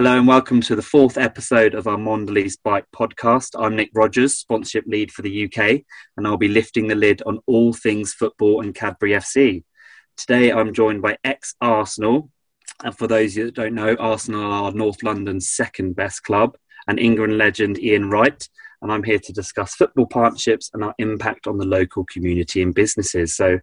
Hello and welcome to the fourth episode of our Mondelez Bite podcast. I'm Nick Rogers, sponsorship lead for the UK, and I'll be lifting the lid on all things football and Cadbury FC. Today I'm joined by ex Arsenal, and for those that don't know, Arsenal are North London's second best club, and England legend Ian Wright. And I'm here to discuss football partnerships and our impact on the local community and businesses. So,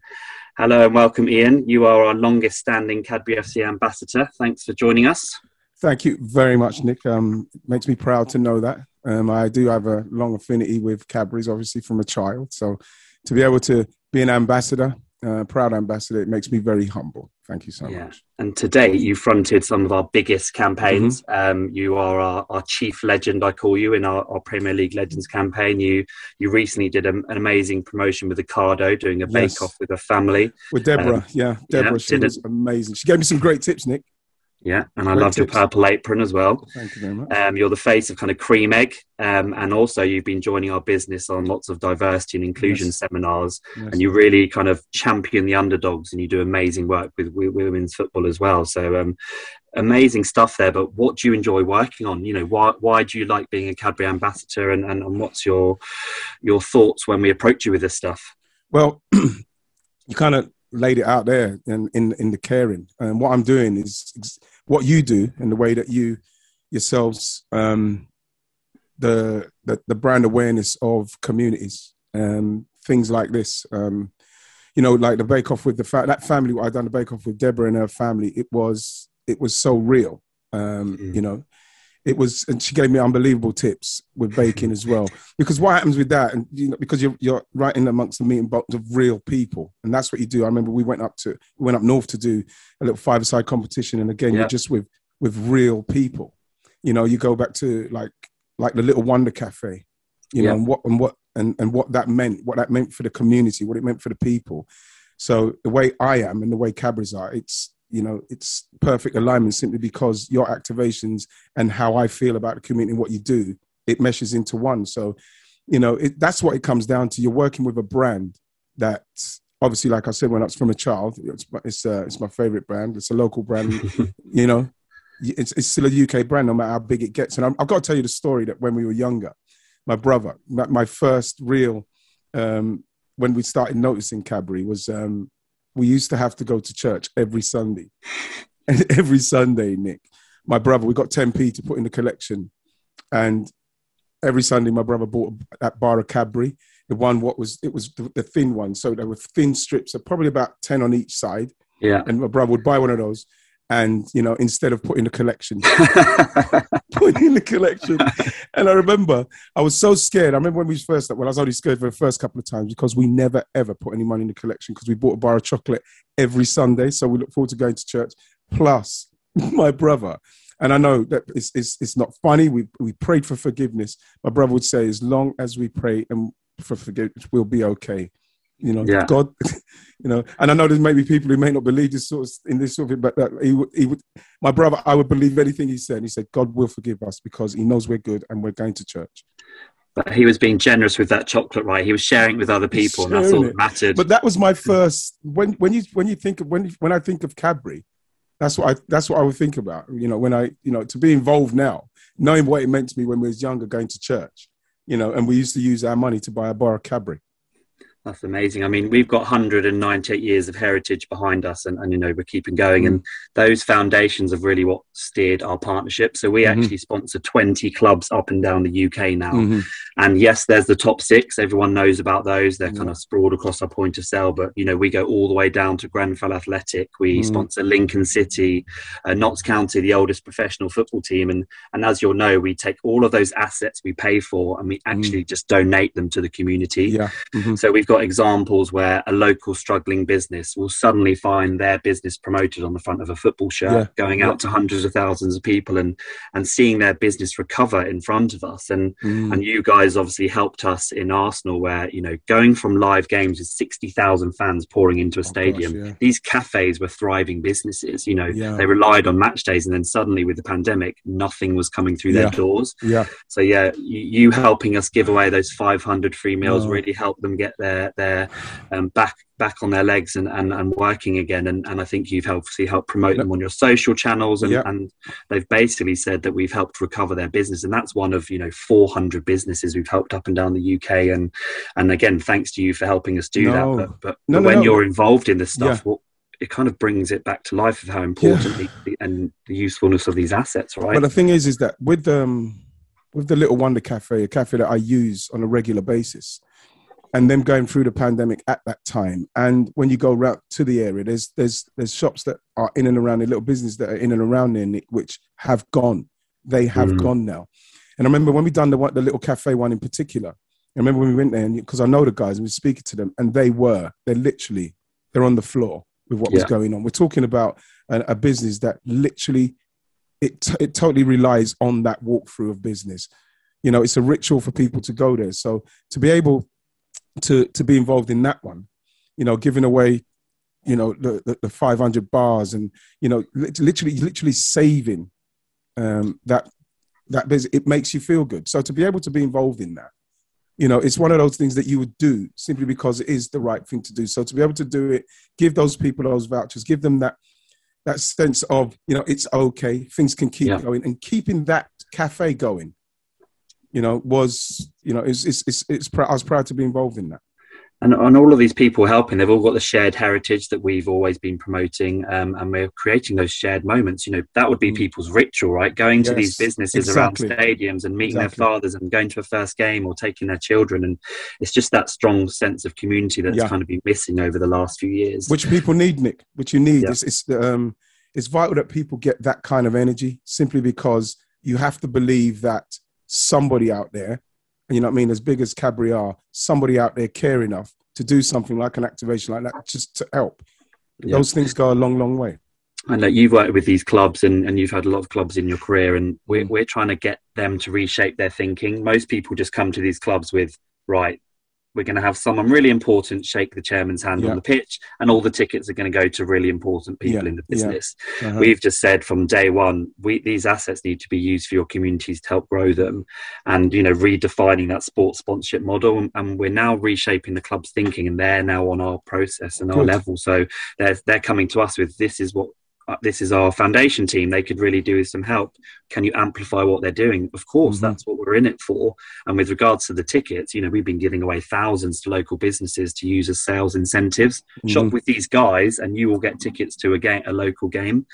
hello and welcome, Ian. You are our longest standing Cadbury FC ambassador. Thanks for joining us. Thank you very much, Nick. Um, makes me proud to know that. Um, I do have a long affinity with Cadbury's, obviously from a child. So to be able to be an ambassador, uh, proud ambassador, it makes me very humble. Thank you so yeah. much. And today you fronted some of our biggest campaigns. Mm-hmm. Um, you are our, our, chief legend, I call you, in our, our, Premier League Legends campaign. You you recently did a, an amazing promotion with Ocado, doing a bake off with a family. With Deborah, um, yeah. Deborah, yeah, she was amazing. She gave me some great tips, Nick. Yeah, and I love your purple apron as well. Thank you very much. Um, you're the face of kind of Cream Egg, um, and also you've been joining our business on lots of diversity and inclusion yes. seminars, yes. and you really kind of champion the underdogs, and you do amazing work with, with women's football as well. So um, amazing stuff there. But what do you enjoy working on? You know, why why do you like being a Cadbury ambassador, and, and, and what's your your thoughts when we approach you with this stuff? Well, you kind of laid it out there in, in, in the caring. And what I'm doing is what you do and the way that you yourselves, um, the, the, the brand awareness of communities, and things like this. Um, you know, like the Bake Off with the fa- that family. I done the Bake Off with Deborah and her family. It was it was so real. Um, mm. You know, it was, and she gave me unbelievable tips with baking as well. Because what happens with that, and you know, because you're you're right in amongst the meeting box of real people, and that's what you do. I remember we went up to we went up north to do a little five-a-side competition, and again, yeah. you're just with with real people. You know, you go back to like like the Little Wonder Cafe, you yeah. know, and what and what and and what that meant, what that meant for the community, what it meant for the people. So the way I am and the way Cadbury's are, it's you know it's perfect alignment simply because your activations and how i feel about the community and what you do it meshes into one. So you know it, that's what it comes down to. You're working with a brand that obviously like i said when i was from a child it's it's, uh, it's my favorite brand. It's a local brand you know. It's, it's still a uk brand no matter how big it gets. And i have got to tell you the story that when we were younger my brother my, my first real um, when we started noticing Cadbury was um, we used to have to go to church every Sunday. And every Sunday, Nick, my brother, we got 10p to put in the collection. And every Sunday, my brother bought that bar of Cadbury. The one, what was, it was the, the thin one. So there were thin strips, of probably about 10 on each side. Yeah. And my brother would buy one of those and you know instead of putting the collection putting in the collection. And i remember i was so scared. I remember when we first when i was only scared for the first couple of times because we never ever put any money in the collection because we bought a bar of chocolate every sunday. So we look forward to going to church plus my brother. And i know that it's, it's, it's not funny. We, we prayed for forgiveness. My brother would say as long as we pray and for forgiveness we'll be okay you know, yeah. God, you know, and I know there's maybe people who may not believe this sort of in this sort of, but uh, he would, he would, my brother, I would believe anything he said. He said, God will forgive us because he knows we're good and we're going to church. But he was being generous with that chocolate, right? He was sharing with other people, and that's all that mattered. But that was my first when when you when you think of when when I think of Cadbury, that's what I that's what I would think about. You know, when I you know to be involved now, knowing what it meant to me when we was younger, going to church, you know, and we used to use our money to buy a bar of Cadbury. That's amazing. I mean, we've got 198 years of heritage behind us, and, and you know we're keeping going. And those foundations have really what steered our partnership. So we mm-hmm. actually sponsor 20 clubs up and down the UK now. Mm-hmm. And yes, there's the top six. Everyone knows about those. They're mm. kind of sprawled across our point of sale. But you know, we go all the way down to Grenfell Athletic. We mm. sponsor Lincoln City, uh, Notts County, the oldest professional football team. And and as you'll know, we take all of those assets we pay for and we actually mm. just donate them to the community. Yeah. Mm-hmm. So we've got got examples where a local struggling business will suddenly find their business promoted on the front of a football shirt, yeah. going out yeah. to hundreds of thousands of people and and seeing their business recover in front of us. And mm. and you guys obviously helped us in Arsenal, where you know going from live games with sixty thousand fans pouring into a oh, stadium, gosh, yeah. these cafes were thriving businesses. You know, they relied on match days, and then suddenly with the pandemic, nothing was coming through their doors. Yeah. So yeah, you, you, helping us give away those five hundred free meals really helped them get their they're they're um, back back on their legs and, and, and working again. And, and I think you've helped helped promote them on your social channels. And, and they've basically said that we've helped recover their business. And that's one of, you know, 400 businesses we've helped up and down the UK. And, and again, thanks to you for helping us do no. that. But, but, no, but no, when you're involved in this stuff, yeah. what, it kind of brings it back to life of how important yeah. the, and the usefulness of these assets, right? But the thing is, is that with um with the Little Wonder Cafe, a cafe that I use on a regular basis, and them going through the pandemic at that time. And when you go round to the area, there's there's there's shops that are in and around the little business that are in and around there, Nick, which have gone. They have mm. gone now. And I remember when we done the one, the little cafe one in particular. I remember when we went there, because I know the guys, and we were speaking to them, and they were they're literally they're on the floor with what yeah. was going on. We're talking about a, a business that literally it t- it totally relies on that walkthrough of business. You know, it's a ritual for people to go there. So to be able to to be involved in that one, you know, giving away, you know, the the, the 500 bars and you know, literally literally saving um, that that business, it makes you feel good. So to be able to be involved in that, you know, it's one of those things that you would do simply because it is the right thing to do. So to be able to do it, give those people those vouchers, give them that that sense of you know it's okay, things can keep yeah. going, and keeping that cafe going, you know, was you know it's it's it's, it's I was proud to be involved in that and, and all of these people helping they've all got the shared heritage that we've always been promoting um, and we're creating those shared moments you know that would be mm. people's ritual right going yes, to these businesses exactly. around stadiums and meeting exactly. their fathers and going to a first game or taking their children and it's just that strong sense of community that's yeah. kind of been missing over the last few years which people need nick which you need yeah. it's, it's, um, it's vital that people get that kind of energy simply because you have to believe that somebody out there you know what I mean, as big as Cadbury are, somebody out there care enough to do something like an activation like that just to help. Yeah. Those things go a long, long way. And that you've worked with these clubs and, and you've had a lot of clubs in your career, and we're, we're trying to get them to reshape their thinking. Most people just come to these clubs with, right, we're going to have someone really important shake the chairman's hand yeah. on the pitch, and all the tickets are going to go to really important people yeah. in the business. Yeah. Uh-huh. We've just said from day one, we, these assets need to be used for your communities to help grow them, and you know, redefining that sports sponsorship model. And, and we're now reshaping the club's thinking, and they're now on our process and Good. our level. So they're they're coming to us with this is what this is our foundation team they could really do with some help can you amplify what they're doing of course mm-hmm. that's what we're in it for and with regards to the tickets you know we've been giving away thousands to local businesses to use as sales incentives mm-hmm. shop with these guys and you will get tickets to a game a local game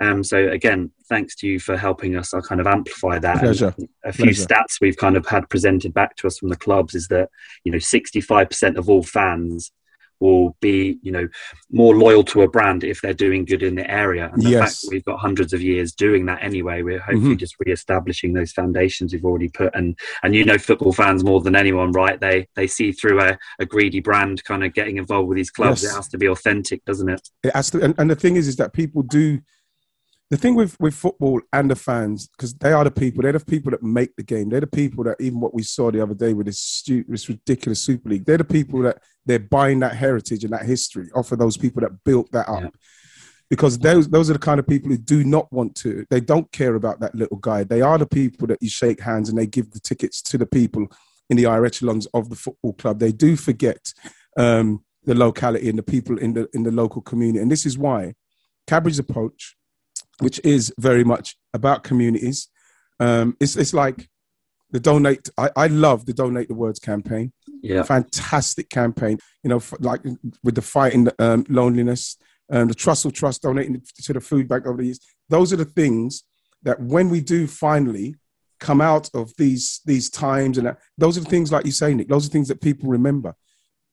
um, so again thanks to you for helping us i kind of amplify that Pleasure. a few Pleasure. stats we've kind of had presented back to us from the clubs is that you know 65% of all fans will be you know more loyal to a brand if they're doing good in the area and the yes. fact we've got hundreds of years doing that anyway we're hopefully mm-hmm. just re-establishing those foundations we've already put and and you know football fans more than anyone right they they see through a, a greedy brand kind of getting involved with these clubs yes. it has to be authentic doesn't it it has to and, and the thing is is that people do the thing with with football and the fans because they are the people they're the people that make the game. They're the people that even what we saw the other day with this stu- this ridiculous super league they're the people that they're buying that heritage and that history off of those people that built that up. Yeah. because those those are the kind of people who do not want to they don't care about that little guy. They are the people that you shake hands and they give the tickets to the people in the higher echelons of the football club. They do forget um, the locality and the people in the in the local community. And this is why Cadbury's approach which is very much about communities. Um, it's, it's like the donate. I, I love the donate the words campaign. Yeah, fantastic campaign. You know, like with the fighting um, loneliness, um, the Trussell Trust donating to the food bank over the years. Those are the things that when we do finally come out of these these times, and that, those are the things like you say, Nick. Those are things that people remember.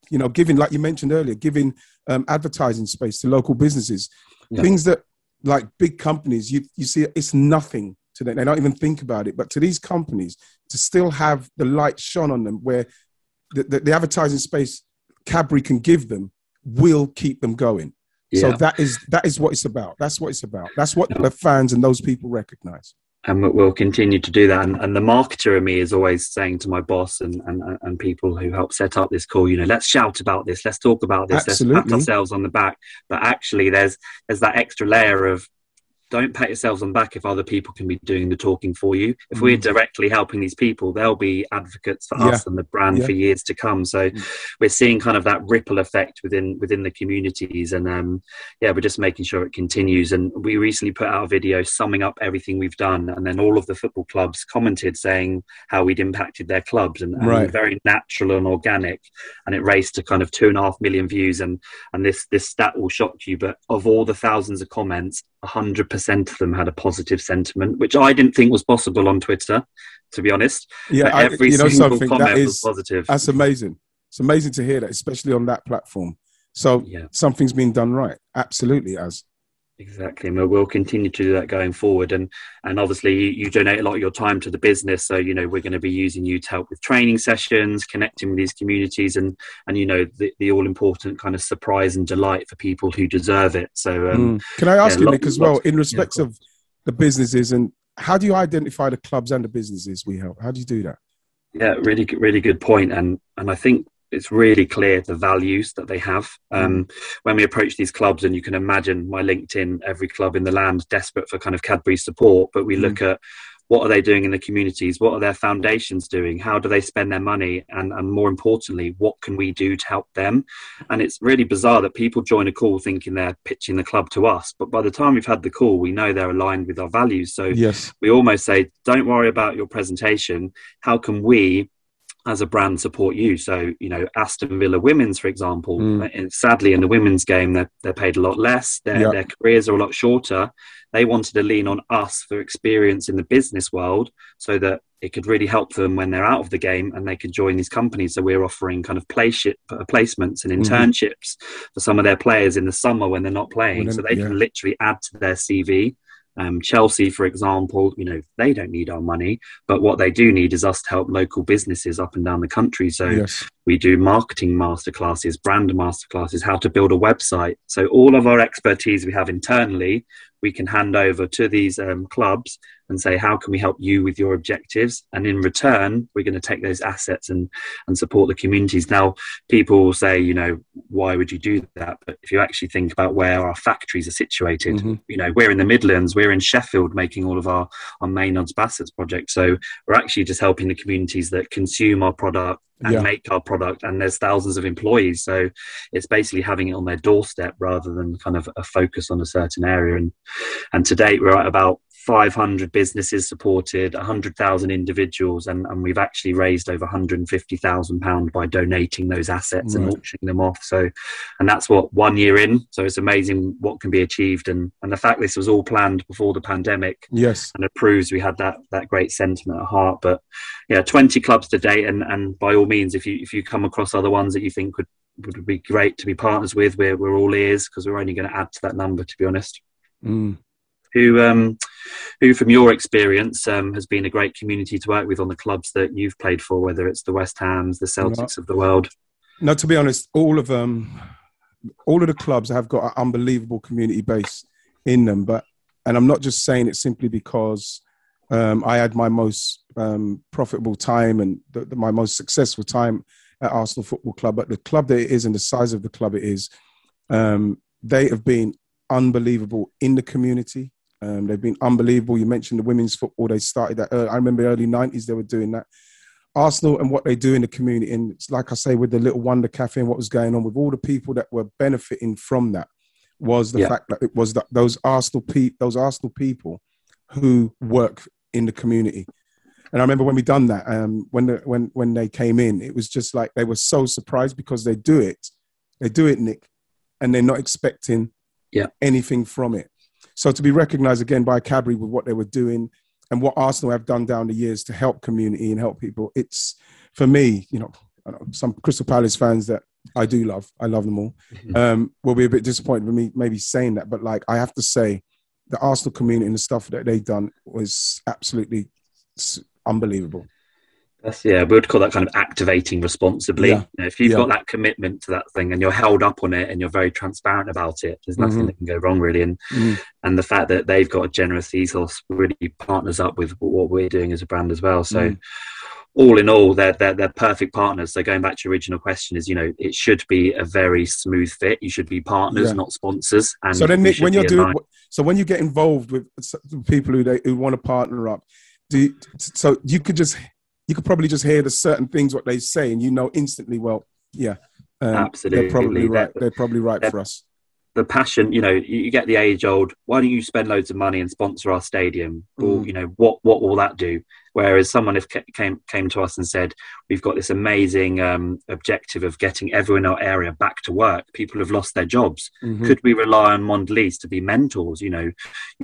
You know, giving like you mentioned earlier, giving um, advertising space to local businesses, yeah. things that like big companies, you you see it's nothing to them. They don't even think about it. But to these companies, to still have the light shone on them, where the, the, the advertising space Cadbury can give them, will keep them going. Yeah. So that is that is what it's about. That's what it's about. That's what the fans and those people recognize and we'll continue to do that. And, and, the marketer in me is always saying to my boss and, and, and people who help set up this call, you know, let's shout about this, let's talk about this, Absolutely. let's pat ourselves on the back. But actually, there's there's that extra layer of don't pat yourselves on the back if other people can be doing the talking for you. If mm. we're directly helping these people, they'll be advocates for yeah. us and the brand yeah. for years to come. So mm. we're seeing kind of that ripple effect within within the communities, and um, yeah, we're just making sure it continues. And we recently put out a video summing up everything we've done, and then all of the football clubs commented saying how we'd impacted their clubs, and, and right. very natural and organic. And it raced to kind of two and a half million views. And and this this stat will shock you, but of all the thousands of comments, 100% of them had a positive sentiment, which I didn't think was possible on Twitter, to be honest. Yeah, I, every you know something that is, positive. That's amazing. It's amazing to hear that, especially on that platform. So yeah. something's been done right. Absolutely, as Exactly, and we'll continue to do that going forward. And and obviously, you, donate a lot of your time to the business, so you know we're going to be using you to help with training sessions, connecting with these communities, and and you know the, the all important kind of surprise and delight for people who deserve it. So, um, mm. can I ask yeah, you, Nick, as well, in respect yeah, of the businesses, and how do you identify the clubs and the businesses we help? How do you do that? Yeah, really, really good point, and and I think it's really clear the values that they have. Um, mm. when we approach these clubs, and you can imagine my LinkedIn, every club in the land desperate for kind of Cadbury support, but we mm. look at what are they doing in the communities? What are their foundations doing? How do they spend their money? And, and more importantly, what can we do to help them? And it's really bizarre that people join a call thinking they're pitching the club to us. But by the time we've had the call, we know they're aligned with our values. So yes. we almost say, don't worry about your presentation. How can we as a brand support you. So, you know, Aston Villa women's, for example, mm. sadly in the women's game, they're, they're paid a lot less. Their, yep. their careers are a lot shorter. They wanted to lean on us for experience in the business world so that it could really help them when they're out of the game and they could join these companies. So we're offering kind of uh, placements and mm-hmm. internships mm-hmm. for some of their players in the summer when they're not playing. Well, then, so they yeah. can literally add to their CV um, Chelsea, for example, you know, they don't need our money, but what they do need is us to help local businesses up and down the country. So yes. we do marketing masterclasses, brand masterclasses, how to build a website. So all of our expertise we have internally, we can hand over to these um, clubs and say, how can we help you with your objectives? And in return, we're going to take those assets and, and support the communities. Now, people will say, you know, why would you do that? But if you actually think about where our factories are situated, mm-hmm. you know, we're in the Midlands, we're in Sheffield making all of our, our Maynards Bassett projects. So we're actually just helping the communities that consume our product and yeah. make our product and there's thousands of employees so it's basically having it on their doorstep rather than kind of a focus on a certain area and and to date we're at about 500 businesses supported, 100,000 individuals, and, and we've actually raised over 150,000 pounds by donating those assets right. and auctioning them off. So, and that's what one year in. So it's amazing what can be achieved, and and the fact this was all planned before the pandemic. Yes, and it proves we had that that great sentiment at heart. But yeah, 20 clubs to date, and and by all means, if you if you come across other ones that you think would would be great to be partners with, we're we're all ears because we're only going to add to that number. To be honest. Mm who um, who from your experience um, has been a great community to work with on the clubs that you've played for, whether it's the West Hams, the Celtics no, of the world? No, to be honest, all of them, all of the clubs have got an unbelievable community base in them. But and I'm not just saying it simply because um, I had my most um, profitable time and the, the, my most successful time at Arsenal Football Club, but the club that it is and the size of the club it is, um, they have been unbelievable in the community. Um, they've been unbelievable. You mentioned the women's football. They started that. Early, I remember early '90s they were doing that. Arsenal and what they do in the community, and it's like I say with the Little Wonder Cafe and what was going on with all the people that were benefiting from that was the yeah. fact that it was that those Arsenal pe- those Arsenal people who work in the community. And I remember when we done that, um, when the, when when they came in, it was just like they were so surprised because they do it, they do it, Nick, and they're not expecting yeah. anything from it. So to be recognised again by Cadbury with what they were doing and what Arsenal have done down the years to help community and help people, it's for me, you know, some Crystal Palace fans that I do love, I love them all, mm-hmm. um, will be a bit disappointed with me maybe saying that, but like I have to say, the Arsenal community and the stuff that they've done was absolutely unbelievable. That's yeah, we would call that kind of activating responsibly. Yeah. You know, if you've yeah. got that commitment to that thing and you're held up on it and you're very transparent about it, there's nothing mm-hmm. that can go wrong really. And mm. and the fact that they've got a generous ethos really partners up with what we're doing as a brand as well. So mm. all in all, they're, they're they're perfect partners. So going back to your original question, is you know it should be a very smooth fit. You should be partners, yeah. not sponsors. And so then, Nick, when you're doing, so when you get involved with people who they, who want to partner up, do you, so you could just you could probably just hear the certain things what they say, and you know instantly. Well, yeah, um, absolutely, they're probably right. They're, they're probably right for us the passion, you know, you get the age old, why don't you spend loads of money and sponsor our stadium? Mm. Well, you know, what what will that do? Whereas someone if came came to us and said, we've got this amazing um, objective of getting everyone in our area back to work. People have lost their jobs. Mm-hmm. Could we rely on Mondelez to be mentors? You know,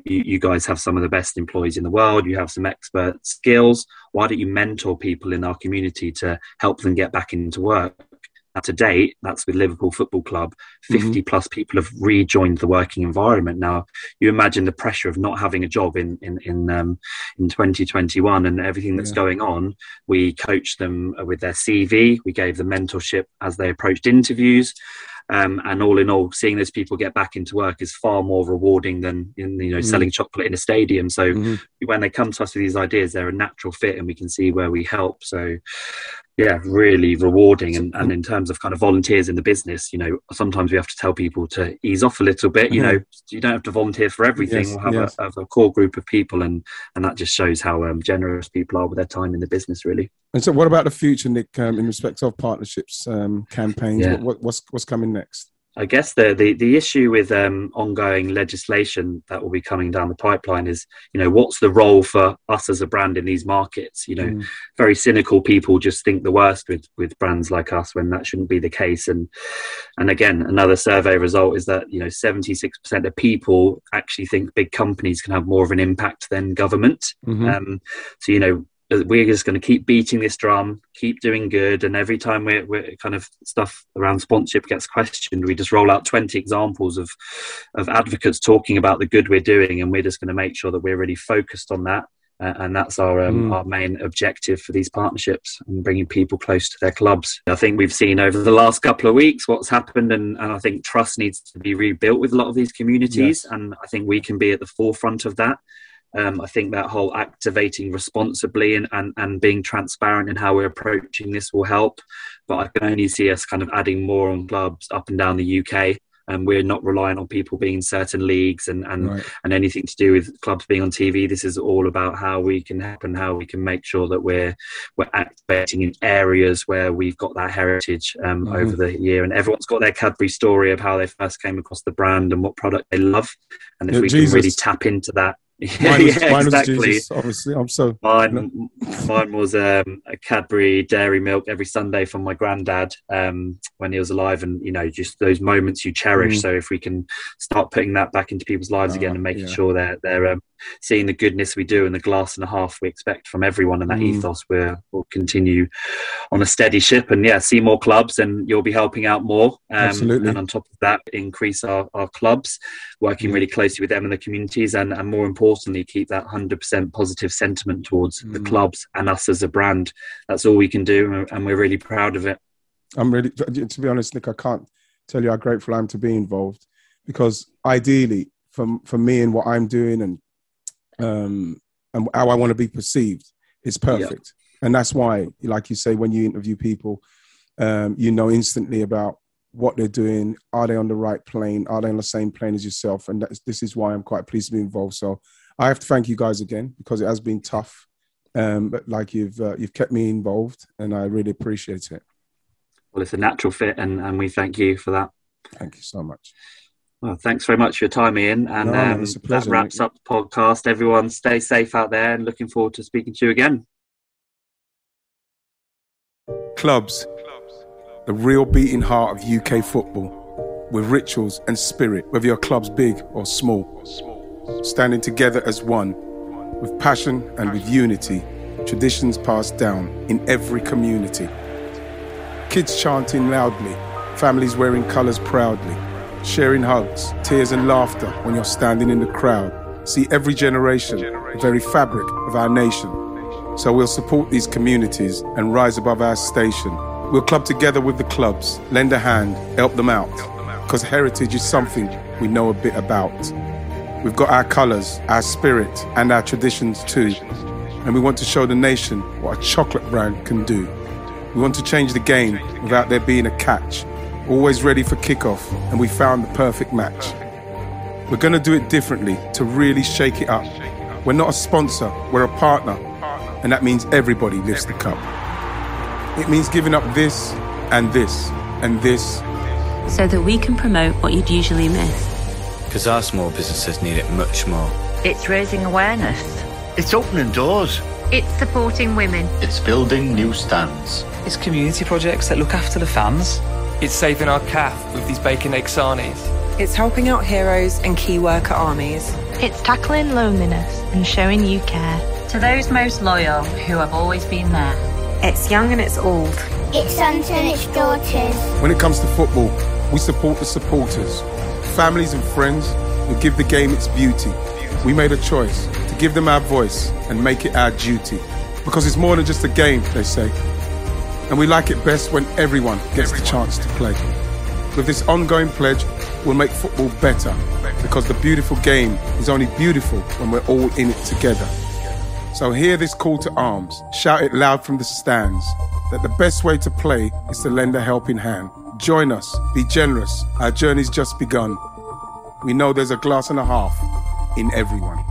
you, you guys have some of the best employees in the world. You have some expert skills. Why don't you mentor people in our community to help them get back into work? To date, that's with Liverpool Football Club, 50 mm-hmm. plus people have rejoined the working environment. Now, you imagine the pressure of not having a job in in in, um, in 2021 and everything that's yeah. going on. We coached them with their CV. We gave them mentorship as they approached interviews. Um, and all in all, seeing those people get back into work is far more rewarding than in, you know mm. selling chocolate in a stadium. So mm-hmm. when they come to us with these ideas, they're a natural fit, and we can see where we help. So yeah, really rewarding. And, and in terms of kind of volunteers in the business, you know, sometimes we have to tell people to ease off a little bit. You mm-hmm. know, you don't have to volunteer for everything. Yes, we'll have, yes. a, have, a, core group of people, and and that just shows how um, generous people are with their time in the business, really. And so, what about the future, Nick, um, in respect of partnerships, um, campaigns? Yeah. What, what's what's coming next? I guess the the, the issue with um, ongoing legislation that will be coming down the pipeline is, you know, what's the role for us as a brand in these markets? You know, mm. very cynical people just think the worst with with brands like us when that shouldn't be the case. And and again, another survey result is that you know, seventy six percent of people actually think big companies can have more of an impact than government. Mm-hmm. Um, so you know, we're just going to keep beating this drum, keep doing good, and every time we're, we're, kind of stuff around sponsorship gets questioned, we just roll out twenty examples of of advocates talking about the good we're doing, and we're just going to make sure that we're really focused on that, uh, and that's our um, mm. our main objective for these partnerships and bringing people close to their clubs. I think we've seen over the last couple of weeks what's happened, and, and I think trust needs to be rebuilt with a lot of these communities, yes. and I think we can be at the forefront of that. Um, I think that whole activating responsibly and, and, and being transparent in how we're approaching this will help. But I can only see us kind of adding more on clubs up and down the UK. And we're not relying on people being in certain leagues and and, right. and anything to do with clubs being on TV. This is all about how we can help and how we can make sure that we're we're activating in areas where we've got that heritage um, mm-hmm. over the year. And everyone's got their Cadbury story of how they first came across the brand and what product they love. And if yeah, we Jesus. can really tap into that mine was, yeah, mine exactly. Jesus, obviously. I'm so mine. mine was um, a Cadbury dairy milk every Sunday from my granddad um, when he was alive, and you know, just those moments you cherish. Mm. So if we can start putting that back into people's lives uh, again and making yeah. sure they're they're um, seeing the goodness we do and the glass and a half we expect from everyone and that mm. ethos we will continue on a steady ship and yeah see more clubs and you'll be helping out more um, Absolutely. and on top of that increase our, our clubs working mm. really closely with them and the communities and, and more importantly keep that 100% positive sentiment towards mm. the clubs and us as a brand that's all we can do and we're really proud of it i'm really to be honest nick i can't tell you how grateful i'm to be involved because ideally for, for me and what i'm doing and um, and how I want to be perceived is perfect. And that's why, like you say, when you interview people, um, you know instantly about what they're doing. Are they on the right plane? Are they on the same plane as yourself? And this is why I'm quite pleased to be involved. So I have to thank you guys again because it has been tough. Um, but like you've uh, you've kept me involved, and I really appreciate it. Well, it's a natural fit, and, and we thank you for that. Thank you so much. Well, thanks very much for your time, Ian. And no, um, that wraps up the podcast. Everyone, stay safe out there and looking forward to speaking to you again. Clubs, the real beating heart of UK football, with rituals and spirit, whether your club's big or small. Standing together as one, with passion and with unity, traditions passed down in every community. Kids chanting loudly, families wearing colours proudly sharing hugs, tears, and laughter when you're standing in the crowd. See every generation, the very fabric of our nation. So we'll support these communities and rise above our station. We'll club together with the clubs, lend a hand, help them out. Because heritage is something we know a bit about. We've got our colours, our spirit, and our traditions too. and we want to show the nation what a chocolate brand can do. We want to change the game without there being a catch. Always ready for kickoff, and we found the perfect match. We're going to do it differently to really shake it up. We're not a sponsor, we're a partner, and that means everybody lifts the cup. It means giving up this and this and this. So that we can promote what you'd usually miss. Because our small businesses need it much more. It's raising awareness. It's opening doors. It's supporting women. It's building new stands. It's community projects that look after the fans. It's saving our calf with these bacon egg sarnies. It's helping out heroes and key worker armies. It's tackling loneliness and showing you care. To those most loyal who have always been there. It's young and it's old. It's sons and it's daughters. When it comes to football, we support the supporters, families and friends who give the game its beauty. We made a choice to give them our voice and make it our duty. Because it's more than just a game, they say. And we like it best when everyone gets the chance to play. With this ongoing pledge, we'll make football better because the beautiful game is only beautiful when we're all in it together. So hear this call to arms, shout it loud from the stands that the best way to play is to lend a helping hand. Join us, be generous. Our journey's just begun. We know there's a glass and a half in everyone.